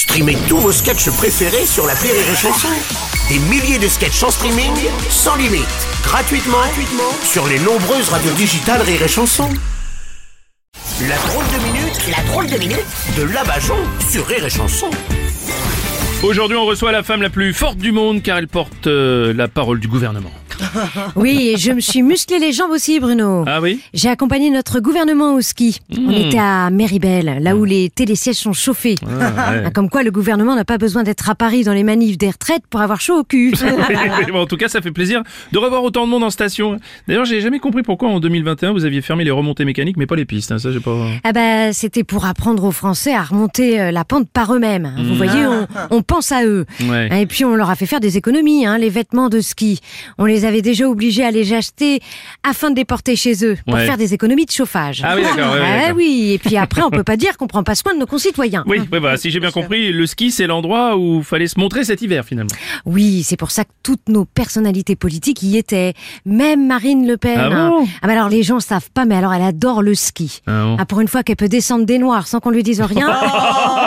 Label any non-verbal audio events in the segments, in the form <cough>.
Streamez tous vos sketchs préférés sur la Rire et Chanson. Des milliers de sketchs en streaming, sans limite, gratuitement, gratuitement sur les nombreuses radios digitales Rire et Chanson. La drôle de minute, la drôle de minute de Labajon sur Rire et Chanson. Aujourd'hui, on reçoit la femme la plus forte du monde car elle porte euh, la parole du gouvernement. <laughs> Oui, et je me suis musclé les jambes aussi, Bruno. Ah oui J'ai accompagné notre gouvernement au ski. On était à Méribel, là où les télésièges sont chauffés. ouais. Ah, Comme quoi, le gouvernement n'a pas besoin d'être à Paris dans les manifs des retraites pour avoir chaud au cul. <laughs> Bon, en tout cas, ça fait plaisir de revoir autant de monde en station. D'ailleurs, j'ai jamais compris pourquoi en 2021 vous aviez fermé les remontées mécaniques mais pas les pistes. hein. Ça, j'ai pas. ah bah, c'était pour apprendre aux Français à remonter euh, la pente par eux-mêmes. Vous voyez, on, on pense à eux. Ouais. Et puis on leur a fait faire des économies, hein, les vêtements de ski. On les avait déjà obligés à les acheter afin de les porter chez eux pour Ouais. faire des économies de chauffage. Ah oui, d'accord. ouais, ouais, Ah oui, et puis après on peut pas dire qu'on prend pas soin de nos concitoyens. Oui, ouais, bah, si j'ai bien compris, le ski, c'est l'endroit où fallait se montrer cet hiver finalement. Oui, c'est pour ça que toutes nos personnalités politiques y étaient. Même Marine Le Pen. Ah bon ah bah alors les gens savent pas, mais alors elle adore le ski. Ah bon Ah, pour une fois qu'elle peut descendre des noirs sans qu'on lui dise rien. Oh, <laughs>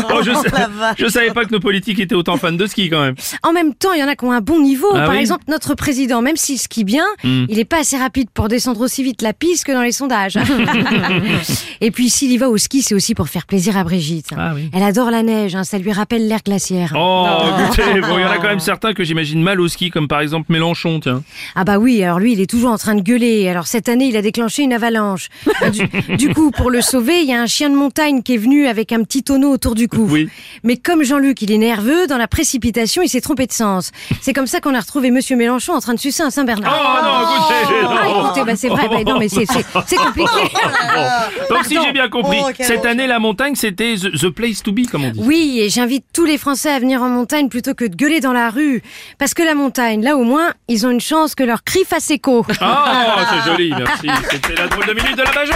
<laughs> je, sa- je savais pas que nos politiques étaient autant fans de ski quand même. En même temps, il y en a qui ont un bon niveau. Ah Par oui exemple, notre président, même s'il skie bien, Hmm. il est pas assez rapide pour descendre aussi vite la piste que dans les sondages. <laughs> Et puis s'il y va au ski, c'est aussi pour faire plaisir à Brigitte. Ah oui. Elle adore la neige, hein, ça lui rappelle l'air glaciaire. Oh, bon, il y en a quand même certains que j'imagine mal au ski, comme par exemple Mélenchon, tiens. Ah bah oui, alors lui, il est toujours en train de gueuler. Alors cette année, il a déclenché une avalanche. Du, du coup, pour le sauver, il y a un chien de montagne qui est venu avec un petit tonneau autour du cou. Oui. Mais comme Jean-Luc, il est nerveux, dans la précipitation, il s'est trompé de sens. C'est comme ça qu'on a retrouvé Monsieur Mélenchon en train de sucer un Oh Saint-Bernard. non, écoutez, Ah, non. écoutez, bah c'est vrai, bah non mais c'est c'est- c'est compliqué. <laughs> Bon. Donc si j'ai bien compris, Oh, cette année la montagne c'était the, the place to be comme on dit. Oui, et j'invite tous les Français à venir en montagne plutôt que de gueuler dans la rue. Parce que la montagne, là au moins, ils ont une chance que leur cri fasse écho. Ah, <laughs> c'est joli, merci. C'était la drôle de minute de la Bajon.